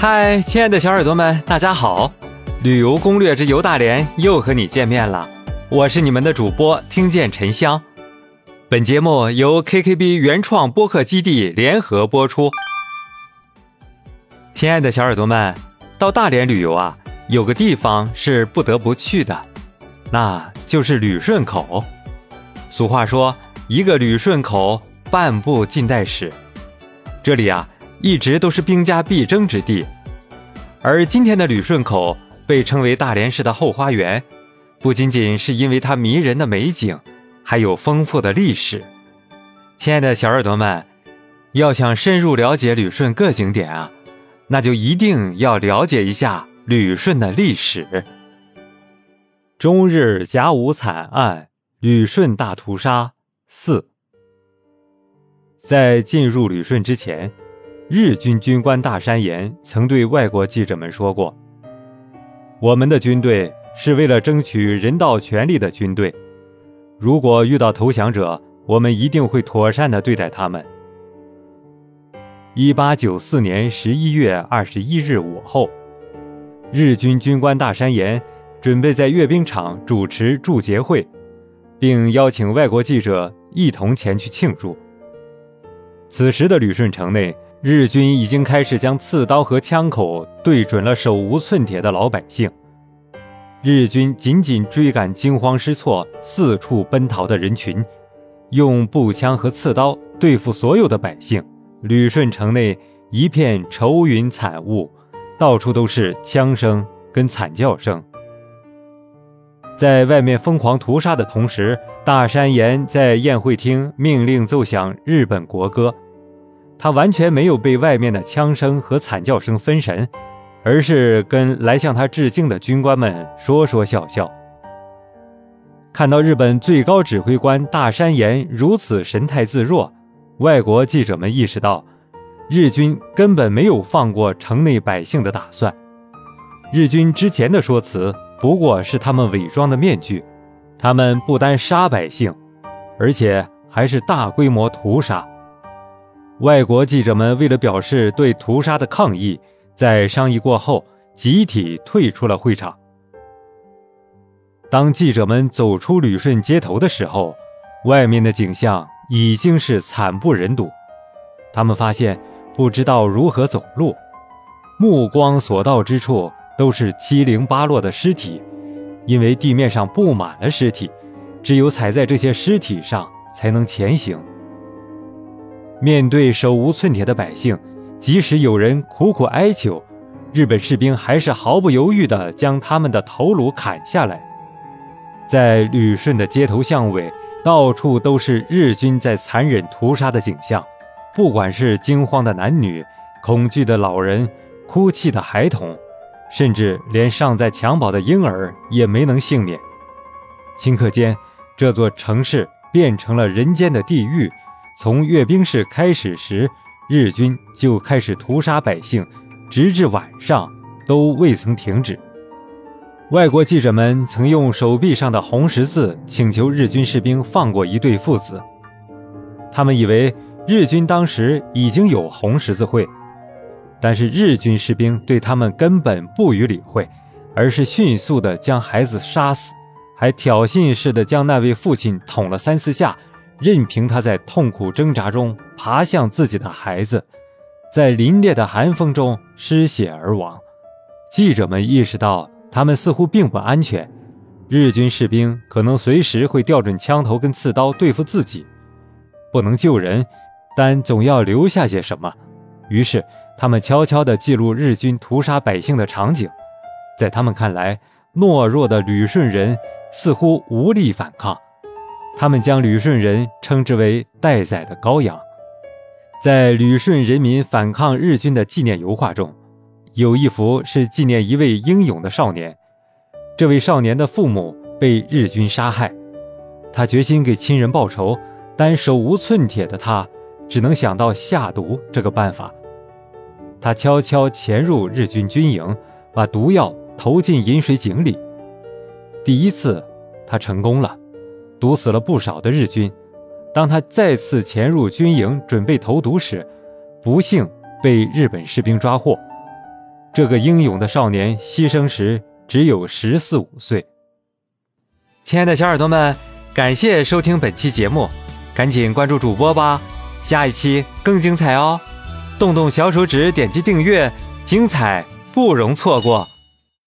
嗨，亲爱的小耳朵们，大家好！旅游攻略之游大连又和你见面了，我是你们的主播听见沉香。本节目由 KKB 原创播客基地联合播出。亲爱的小耳朵们，到大连旅游啊，有个地方是不得不去的，那就是旅顺口。俗话说，一个旅顺口，半部近代史。这里啊。一直都是兵家必争之地，而今天的旅顺口被称为大连市的后花园，不仅仅是因为它迷人的美景，还有丰富的历史。亲爱的小耳朵们，要想深入了解旅顺各景点啊，那就一定要了解一下旅顺的历史。中日甲午惨案，旅顺大屠杀四，在进入旅顺之前。日军军官大山岩曾对外国记者们说过：“我们的军队是为了争取人道权利的军队，如果遇到投降者，我们一定会妥善的对待他们。”一八九四年十一月二十一日午后，日军军官大山岩准备在阅兵场主持祝捷会，并邀请外国记者一同前去庆祝。此时的旅顺城内。日军已经开始将刺刀和枪口对准了手无寸铁的老百姓。日军紧紧追赶惊慌失措、四处奔逃的人群，用步枪和刺刀对付所有的百姓。旅顺城内一片愁云惨雾，到处都是枪声跟惨叫声。在外面疯狂屠杀的同时，大山岩在宴会厅命令奏响日本国歌。他完全没有被外面的枪声和惨叫声分神，而是跟来向他致敬的军官们说说笑笑。看到日本最高指挥官大山岩如此神态自若，外国记者们意识到，日军根本没有放过城内百姓的打算。日军之前的说辞不过是他们伪装的面具，他们不单杀百姓，而且还是大规模屠杀。外国记者们为了表示对屠杀的抗议，在商议过后，集体退出了会场。当记者们走出旅顺街头的时候，外面的景象已经是惨不忍睹。他们发现不知道如何走路，目光所到之处都是七零八落的尸体，因为地面上布满了尸体，只有踩在这些尸体上才能前行。面对手无寸铁的百姓，即使有人苦苦哀求，日本士兵还是毫不犹豫地将他们的头颅砍下来。在旅顺的街头巷尾，到处都是日军在残忍屠杀的景象，不管是惊慌的男女、恐惧的老人、哭泣的孩童，甚至连尚在襁褓的婴儿也没能幸免。顷刻间，这座城市变成了人间的地狱。从阅兵式开始时，日军就开始屠杀百姓，直至晚上都未曾停止。外国记者们曾用手臂上的红十字请求日军士兵放过一对父子，他们以为日军当时已经有红十字会，但是日军士兵对他们根本不予理会，而是迅速地将孩子杀死，还挑衅似的将那位父亲捅了三四下。任凭他在痛苦挣扎中爬向自己的孩子，在凛冽的寒风中失血而亡。记者们意识到，他们似乎并不安全，日军士兵可能随时会调准枪头跟刺刀对付自己。不能救人，但总要留下些什么。于是，他们悄悄地记录日军屠杀百姓的场景。在他们看来，懦弱的旅顺人似乎无力反抗。他们将旅顺人称之为“待宰的羔羊”。在旅顺人民反抗日军的纪念油画中，有一幅是纪念一位英勇的少年。这位少年的父母被日军杀害，他决心给亲人报仇，但手无寸铁的他只能想到下毒这个办法。他悄悄潜入日军军营，把毒药投进饮水井里。第一次，他成功了。毒死了不少的日军。当他再次潜入军营准备投毒时，不幸被日本士兵抓获。这个英勇的少年牺牲时只有十四五岁。亲爱的小耳朵们，感谢收听本期节目，赶紧关注主播吧，下一期更精彩哦！动动小手指，点击订阅，精彩不容错过。